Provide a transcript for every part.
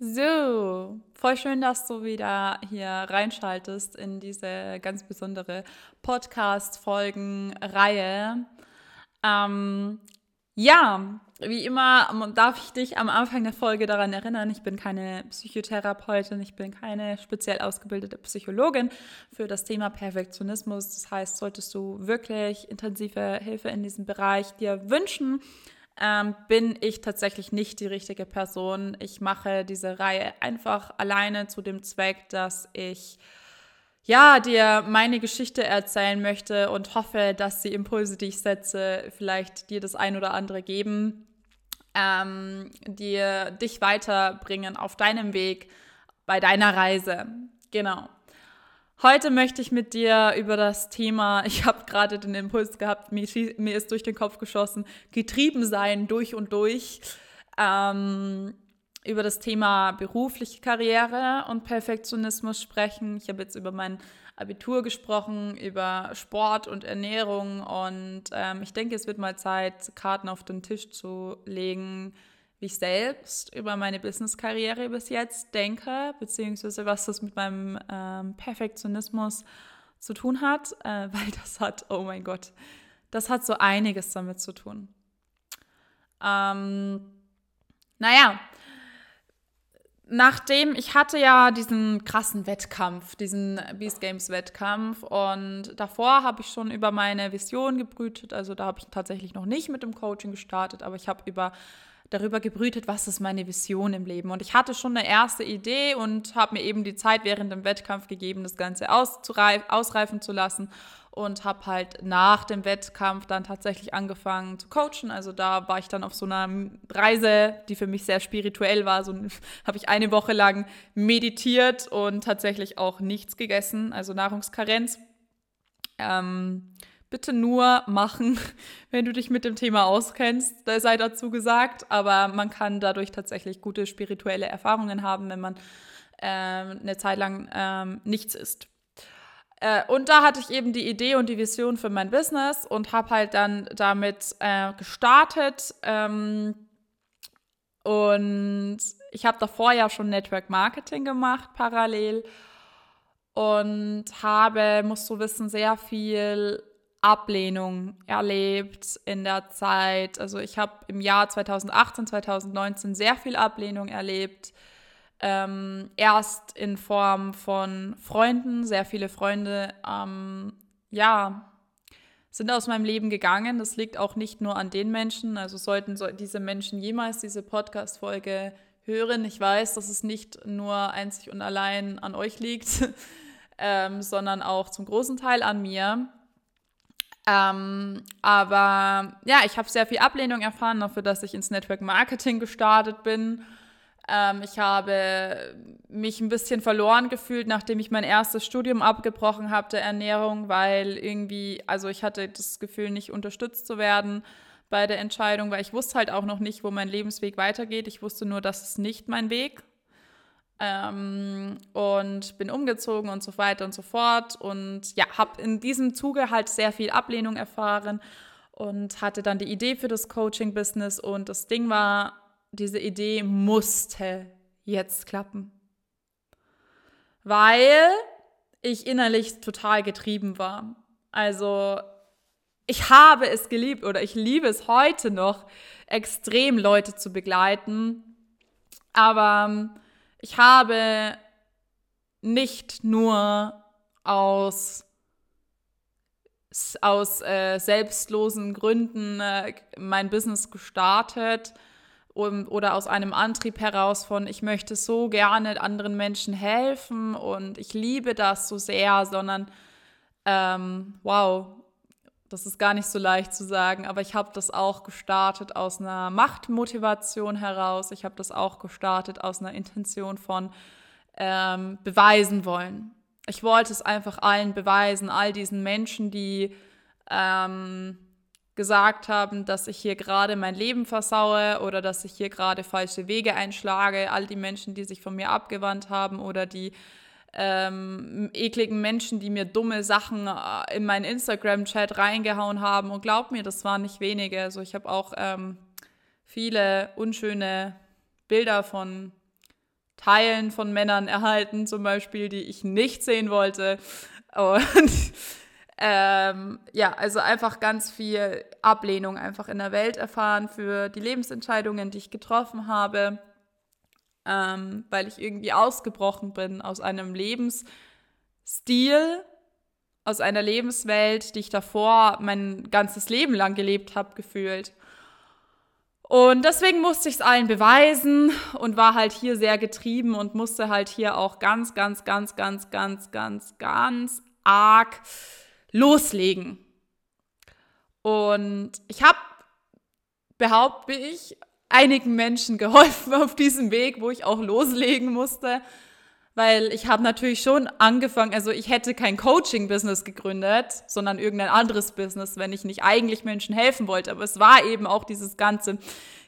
So, voll schön, dass du wieder hier reinschaltest in diese ganz besondere Podcast-Folgen-Reihe. Ähm, ja, wie immer darf ich dich am Anfang der Folge daran erinnern, ich bin keine Psychotherapeutin, ich bin keine speziell ausgebildete Psychologin für das Thema Perfektionismus. Das heißt, solltest du wirklich intensive Hilfe in diesem Bereich dir wünschen, ähm, bin ich tatsächlich nicht die richtige Person. Ich mache diese Reihe einfach alleine zu dem Zweck, dass ich ja, dir meine Geschichte erzählen möchte und hoffe, dass die Impulse, die ich setze, vielleicht dir das ein oder andere geben, ähm, dir dich weiterbringen auf deinem Weg bei deiner Reise. Genau. Heute möchte ich mit dir über das Thema, ich habe gerade den Impuls gehabt, mir, mir, ist durch den Kopf geschossen, getrieben sein durch und durch, ähm, über das Thema berufliche Karriere und Perfektionismus sprechen. Ich habe jetzt über mein Abitur gesprochen, über Sport und Ernährung und ähm, ich denke, es wird mal Zeit, Karten auf den Tisch zu legen, wie ich selbst über meine Business-Karriere bis jetzt denke, beziehungsweise was das mit meinem ähm, Perfektionismus zu tun hat, äh, weil das hat, oh mein Gott, das hat so einiges damit zu tun. Ähm, naja, nachdem ich hatte ja diesen krassen Wettkampf, diesen Beast Games Wettkampf und davor habe ich schon über meine Vision gebrütet, also da habe ich tatsächlich noch nicht mit dem Coaching gestartet, aber ich habe über darüber gebrütet, was ist meine Vision im Leben. Und ich hatte schon eine erste Idee und habe mir eben die Zeit während dem Wettkampf gegeben, das Ganze ausreifen zu lassen und habe halt nach dem Wettkampf dann tatsächlich angefangen zu coachen. Also da war ich dann auf so einer Reise, die für mich sehr spirituell war. So habe ich eine Woche lang meditiert und tatsächlich auch nichts gegessen, also Nahrungskarenz. Ähm, bitte nur machen, wenn du dich mit dem Thema auskennst, da sei dazu gesagt. Aber man kann dadurch tatsächlich gute spirituelle Erfahrungen haben, wenn man ähm, eine Zeit lang ähm, nichts isst. Äh, und da hatte ich eben die Idee und die Vision für mein Business und habe halt dann damit äh, gestartet. Ähm, und ich habe davor ja schon Network Marketing gemacht, parallel. Und habe, musst du wissen, sehr viel Ablehnung erlebt in der Zeit. Also ich habe im Jahr 2018, 2019 sehr viel Ablehnung erlebt. Ähm, erst in Form von Freunden, sehr viele Freunde, ähm, ja, sind aus meinem Leben gegangen. Das liegt auch nicht nur an den Menschen. Also sollten so diese Menschen jemals diese Podcast-Folge hören. Ich weiß, dass es nicht nur einzig und allein an euch liegt, ähm, sondern auch zum großen Teil an mir. Ähm, aber ja, ich habe sehr viel Ablehnung erfahren dafür, dass ich ins Network Marketing gestartet bin. Ähm, ich habe mich ein bisschen verloren gefühlt, nachdem ich mein erstes Studium abgebrochen habe der Ernährung, weil irgendwie, also ich hatte das Gefühl, nicht unterstützt zu werden bei der Entscheidung, weil ich wusste halt auch noch nicht, wo mein Lebensweg weitergeht. Ich wusste nur, das ist nicht mein Weg ähm, und bin umgezogen und so weiter und so fort. Und ja, habe in diesem Zuge halt sehr viel Ablehnung erfahren und hatte dann die Idee für das Coaching-Business. Und das Ding war, diese Idee musste jetzt klappen. Weil ich innerlich total getrieben war. Also ich habe es geliebt oder ich liebe es heute noch, extrem Leute zu begleiten. Aber ich habe nicht nur aus, aus äh, selbstlosen Gründen äh, mein Business gestartet um, oder aus einem Antrieb heraus von, ich möchte so gerne anderen Menschen helfen und ich liebe das so sehr, sondern ähm, wow, das ist gar nicht so leicht zu sagen, aber ich habe das auch gestartet aus einer Machtmotivation heraus. Ich habe das auch gestartet aus einer Intention von ähm, beweisen wollen. Ich wollte es einfach allen beweisen, all diesen Menschen, die ähm, gesagt haben, dass ich hier gerade mein Leben versaue oder dass ich hier gerade falsche Wege einschlage, all die Menschen, die sich von mir abgewandt haben oder die ähm, ekligen Menschen, die mir dumme Sachen äh, in meinen Instagram-Chat reingehauen haben. Und glaub mir, das waren nicht wenige. Also ich habe auch ähm, viele unschöne Bilder von Teilen von Männern erhalten, zum Beispiel, die ich nicht sehen wollte. Und ähm, ja, also einfach ganz viel Ablehnung einfach in der Welt erfahren für die Lebensentscheidungen, die ich getroffen habe, ähm, weil ich irgendwie ausgebrochen bin aus einem Lebensstil, aus einer Lebenswelt, die ich davor mein ganzes Leben lang gelebt habe, gefühlt. Und deswegen musste ich es allen beweisen und war halt hier sehr getrieben und musste halt hier auch ganz, ganz, ganz, ganz, ganz, ganz, ganz arg loslegen. Und ich habe, behaupte ich, einigen Menschen geholfen auf diesem Weg, wo ich auch loslegen musste, weil ich habe natürlich schon angefangen, also ich hätte kein Coaching-Business gegründet, sondern irgendein anderes Business, wenn ich nicht eigentlich Menschen helfen wollte. Aber es war eben auch dieses ganze,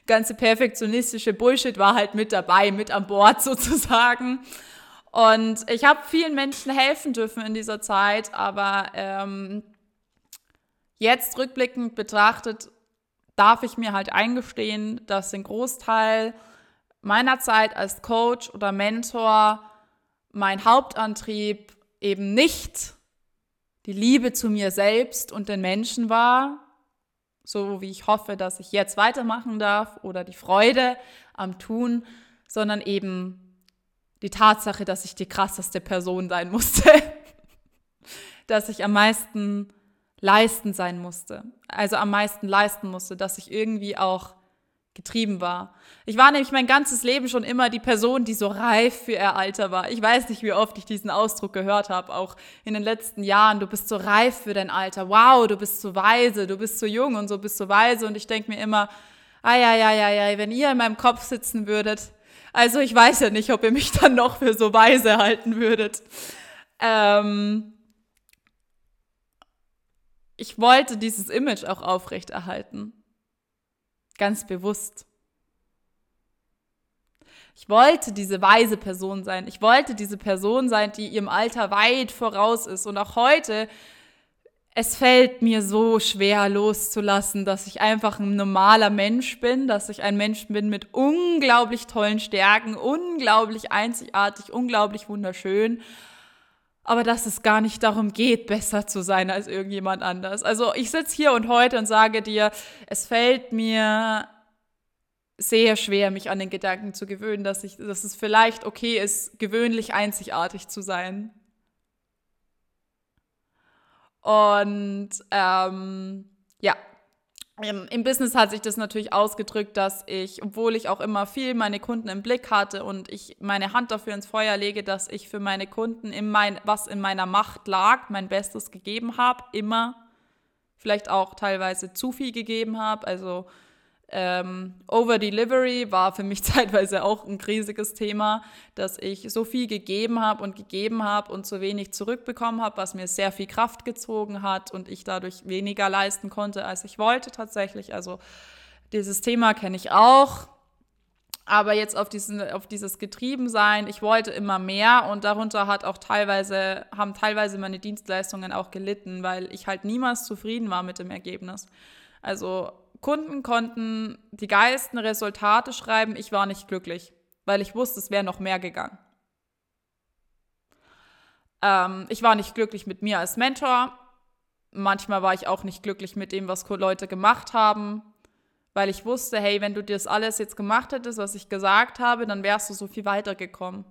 ganze perfektionistische Bullshit war halt mit dabei, mit an Bord sozusagen. Und ich habe vielen Menschen helfen dürfen in dieser Zeit, aber ähm, jetzt rückblickend betrachtet, darf ich mir halt eingestehen, dass den Großteil meiner Zeit als Coach oder Mentor mein Hauptantrieb eben nicht die Liebe zu mir selbst und den Menschen war, so wie ich hoffe, dass ich jetzt weitermachen darf, oder die Freude am Tun, sondern eben die Tatsache, dass ich die krasseste Person sein musste, dass ich am meisten leisten sein musste, also am meisten leisten musste, dass ich irgendwie auch getrieben war. Ich war nämlich mein ganzes Leben schon immer die Person, die so reif für ihr Alter war. Ich weiß nicht, wie oft ich diesen Ausdruck gehört habe, auch in den letzten Jahren. Du bist so reif für dein Alter. Wow, du bist so weise, du bist so jung und so bist so weise. Und ich denke mir immer, ai, ai, ai, ai, wenn ihr in meinem Kopf sitzen würdet, also ich weiß ja nicht, ob ihr mich dann noch für so weise halten würdet. Ähm ich wollte dieses Image auch aufrechterhalten. Ganz bewusst. Ich wollte diese weise Person sein. Ich wollte diese Person sein, die ihrem Alter weit voraus ist. Und auch heute es fällt mir so schwer loszulassen, dass ich einfach ein normaler Mensch bin, dass ich ein Mensch bin mit unglaublich tollen Stärken, unglaublich einzigartig, unglaublich wunderschön. Aber dass es gar nicht darum geht, besser zu sein als irgendjemand anders. Also ich sitze hier und heute und sage dir, es fällt mir sehr schwer, mich an den Gedanken zu gewöhnen, dass, ich, dass es vielleicht okay ist, gewöhnlich einzigartig zu sein. Und ähm, ja, im Business hat sich das natürlich ausgedrückt, dass ich, obwohl ich auch immer viel meine Kunden im Blick hatte und ich meine Hand dafür ins Feuer lege, dass ich für meine Kunden in mein, was in meiner Macht lag, mein Bestes gegeben habe, immer, vielleicht auch teilweise zu viel gegeben habe, also ähm, Over-Delivery war für mich zeitweise auch ein riesiges Thema, dass ich so viel gegeben habe und gegeben habe und zu wenig zurückbekommen habe, was mir sehr viel Kraft gezogen hat und ich dadurch weniger leisten konnte, als ich wollte tatsächlich. Also dieses Thema kenne ich auch. Aber jetzt auf, diesen, auf dieses Getriebensein, ich wollte immer mehr und darunter hat auch teilweise, haben teilweise meine Dienstleistungen auch gelitten, weil ich halt niemals zufrieden war mit dem Ergebnis. Also Kunden konnten die geilsten Resultate schreiben, ich war nicht glücklich, weil ich wusste, es wäre noch mehr gegangen. Ähm, ich war nicht glücklich mit mir als Mentor. Manchmal war ich auch nicht glücklich mit dem, was Leute gemacht haben, weil ich wusste, hey, wenn du das alles jetzt gemacht hättest, was ich gesagt habe, dann wärst du so viel weitergekommen.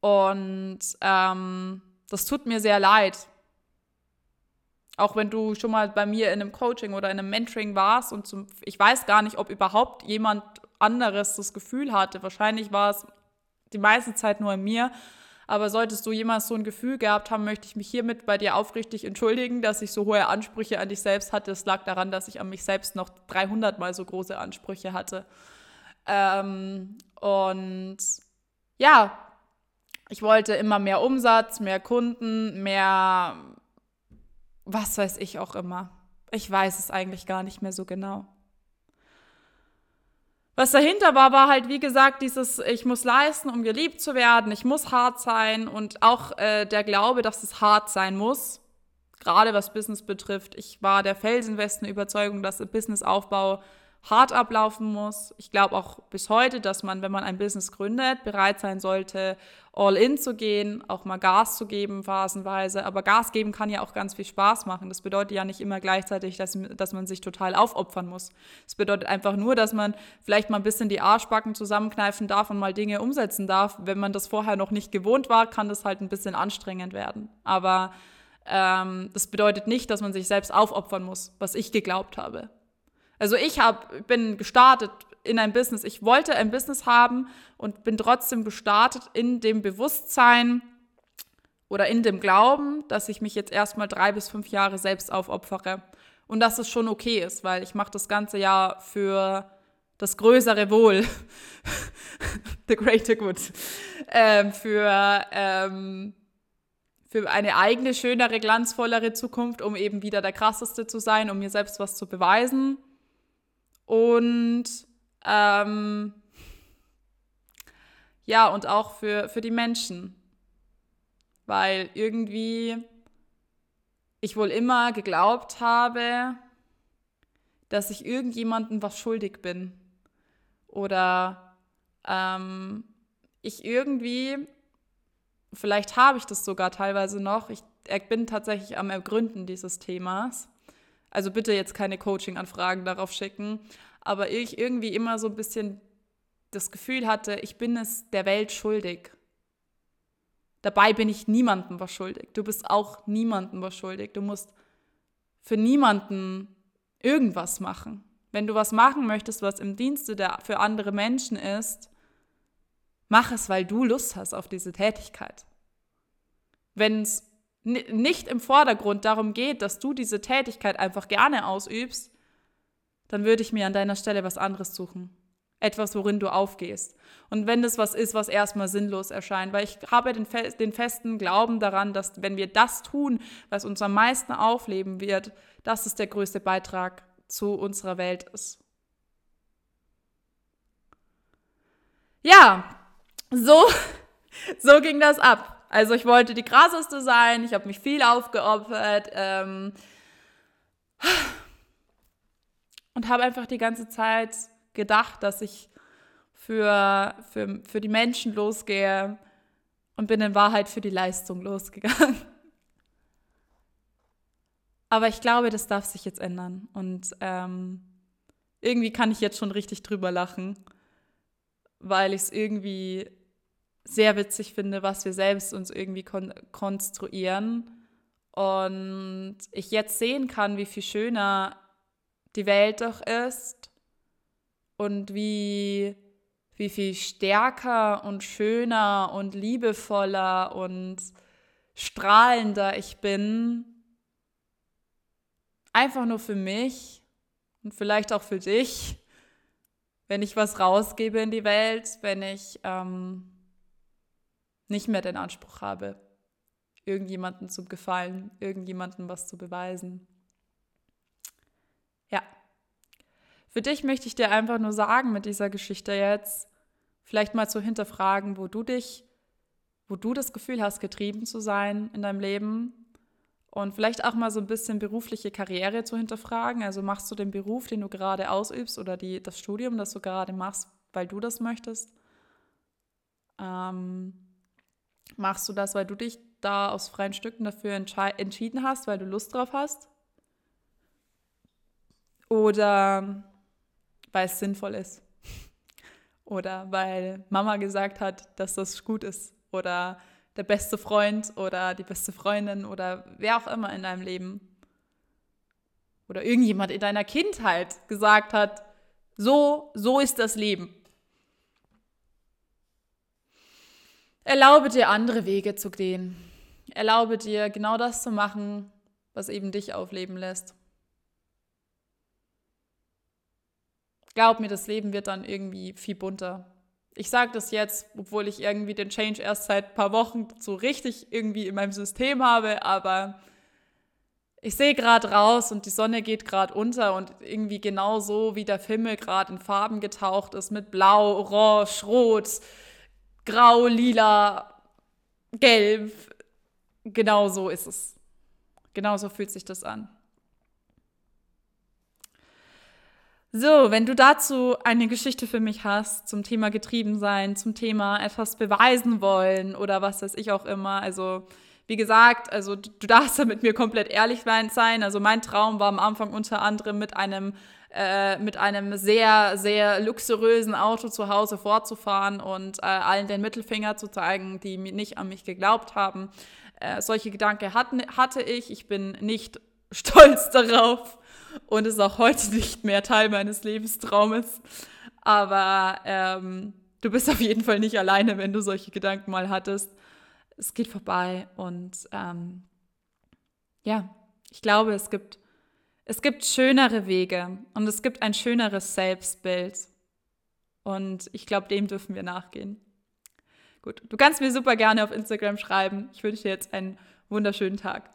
Und ähm, das tut mir sehr leid, auch wenn du schon mal bei mir in einem Coaching oder in einem Mentoring warst und zum, ich weiß gar nicht, ob überhaupt jemand anderes das Gefühl hatte. Wahrscheinlich war es die meiste Zeit nur in mir. Aber solltest du jemals so ein Gefühl gehabt haben, möchte ich mich hiermit bei dir aufrichtig entschuldigen, dass ich so hohe Ansprüche an dich selbst hatte. Es lag daran, dass ich an mich selbst noch 300 mal so große Ansprüche hatte. Ähm, und ja, ich wollte immer mehr Umsatz, mehr Kunden, mehr was weiß ich auch immer. Ich weiß es eigentlich gar nicht mehr so genau. Was dahinter war, war halt, wie gesagt, dieses, ich muss leisten, um geliebt zu werden, ich muss hart sein und auch äh, der Glaube, dass es hart sein muss, gerade was Business betrifft. Ich war der felsenfesten Überzeugung, dass Businessaufbau hart ablaufen muss. Ich glaube auch bis heute, dass man, wenn man ein Business gründet, bereit sein sollte, all in zu gehen, auch mal Gas zu geben, phasenweise. Aber Gas geben kann ja auch ganz viel Spaß machen. Das bedeutet ja nicht immer gleichzeitig, dass, dass man sich total aufopfern muss. Es bedeutet einfach nur, dass man vielleicht mal ein bisschen die Arschbacken zusammenkneifen darf und mal Dinge umsetzen darf. Wenn man das vorher noch nicht gewohnt war, kann das halt ein bisschen anstrengend werden. Aber ähm, das bedeutet nicht, dass man sich selbst aufopfern muss, was ich geglaubt habe. Also ich hab, bin gestartet in ein Business. Ich wollte ein Business haben und bin trotzdem gestartet in dem Bewusstsein oder in dem Glauben, dass ich mich jetzt erstmal drei bis fünf Jahre selbst aufopfere. Und dass es schon okay ist, weil ich mache das ganze Jahr für das größere Wohl, the greater good, ähm, für, ähm, für eine eigene, schönere, glanzvollere Zukunft, um eben wieder der krasseste zu sein, um mir selbst was zu beweisen und ähm, ja, und auch für, für die Menschen. Weil irgendwie ich wohl immer geglaubt habe, dass ich irgendjemandem was schuldig bin. Oder ähm, ich irgendwie, vielleicht habe ich das sogar teilweise noch, ich, ich bin tatsächlich am Ergründen dieses Themas, also bitte jetzt keine Coaching-Anfragen darauf schicken. Aber ich irgendwie immer so ein bisschen das Gefühl hatte, ich bin es der Welt schuldig. Dabei bin ich niemandem was schuldig. Du bist auch niemandem was schuldig. Du musst für niemanden irgendwas machen. Wenn du was machen möchtest, was im Dienste der, für andere Menschen ist, mach es, weil du Lust hast auf diese Tätigkeit. Wenn es nicht im Vordergrund darum geht, dass du diese Tätigkeit einfach gerne ausübst, dann würde ich mir an deiner Stelle was anderes suchen. Etwas, worin du aufgehst. Und wenn das was ist, was erstmal sinnlos erscheint, weil ich habe den, den festen Glauben daran, dass wenn wir das tun, was uns am meisten aufleben wird, dass es der größte Beitrag zu unserer Welt ist. Ja, so, so ging das ab. Also ich wollte die krasseste sein, ich habe mich viel aufgeopfert ähm, und habe einfach die ganze Zeit gedacht, dass ich für, für, für die Menschen losgehe und bin in Wahrheit für die Leistung losgegangen. Aber ich glaube, das darf sich jetzt ändern. Und ähm, irgendwie kann ich jetzt schon richtig drüber lachen, weil ich es irgendwie sehr witzig finde, was wir selbst uns irgendwie kon konstruieren. Und ich jetzt sehen kann, wie viel schöner die Welt doch ist und wie, wie viel stärker und schöner und liebevoller und strahlender ich bin. Einfach nur für mich und vielleicht auch für dich, wenn ich was rausgebe in die Welt, wenn ich ähm, nicht mehr den Anspruch habe, irgendjemandem zu gefallen, irgendjemandem was zu beweisen. Ja. Für dich möchte ich dir einfach nur sagen mit dieser Geschichte jetzt, vielleicht mal zu hinterfragen, wo du dich, wo du das Gefühl hast, getrieben zu sein in deinem Leben und vielleicht auch mal so ein bisschen berufliche Karriere zu hinterfragen. Also machst du den Beruf, den du gerade ausübst oder die, das Studium, das du gerade machst, weil du das möchtest? Ähm, Machst du das, weil du dich da aus freien Stücken dafür entschieden hast, weil du Lust drauf hast? Oder weil es sinnvoll ist? Oder weil Mama gesagt hat, dass das gut ist? Oder der beste Freund oder die beste Freundin oder wer auch immer in deinem Leben? Oder irgendjemand in deiner Kindheit gesagt hat, so, so ist das Leben. Erlaube dir, andere Wege zu gehen. Erlaube dir, genau das zu machen, was eben dich aufleben lässt. Glaub mir, das Leben wird dann irgendwie viel bunter. Ich sage das jetzt, obwohl ich irgendwie den Change erst seit ein paar Wochen so richtig irgendwie in meinem System habe, aber ich sehe gerade raus und die Sonne geht gerade unter und irgendwie genau so, wie der Himmel gerade in Farben getaucht ist, mit Blau, Orange, Rot, grau, lila, gelb. Genau so ist es. Genau so fühlt sich das an. So, wenn du dazu eine Geschichte für mich hast zum Thema getrieben sein, zum Thema etwas beweisen wollen oder was weiß ich auch immer, also wie gesagt, also du darfst da mit mir komplett ehrlich sein. Also mein Traum war am Anfang unter anderem mit einem äh, mit einem sehr, sehr luxuriösen Auto zu Hause fortzufahren und äh, allen den Mittelfinger zu zeigen, die nicht an mich geglaubt haben. Äh, solche Gedanken hatten, hatte ich. Ich bin nicht stolz darauf und ist auch heute nicht mehr Teil meines Lebenstraumes. Aber ähm, du bist auf jeden Fall nicht alleine, wenn du solche Gedanken mal hattest es geht vorbei und ähm, ja, ich glaube, es gibt, es gibt schönere Wege und es gibt ein schöneres Selbstbild. Und ich glaube, dem dürfen wir nachgehen. Gut, du kannst mir super gerne auf Instagram schreiben. Ich wünsche dir jetzt einen wunderschönen Tag.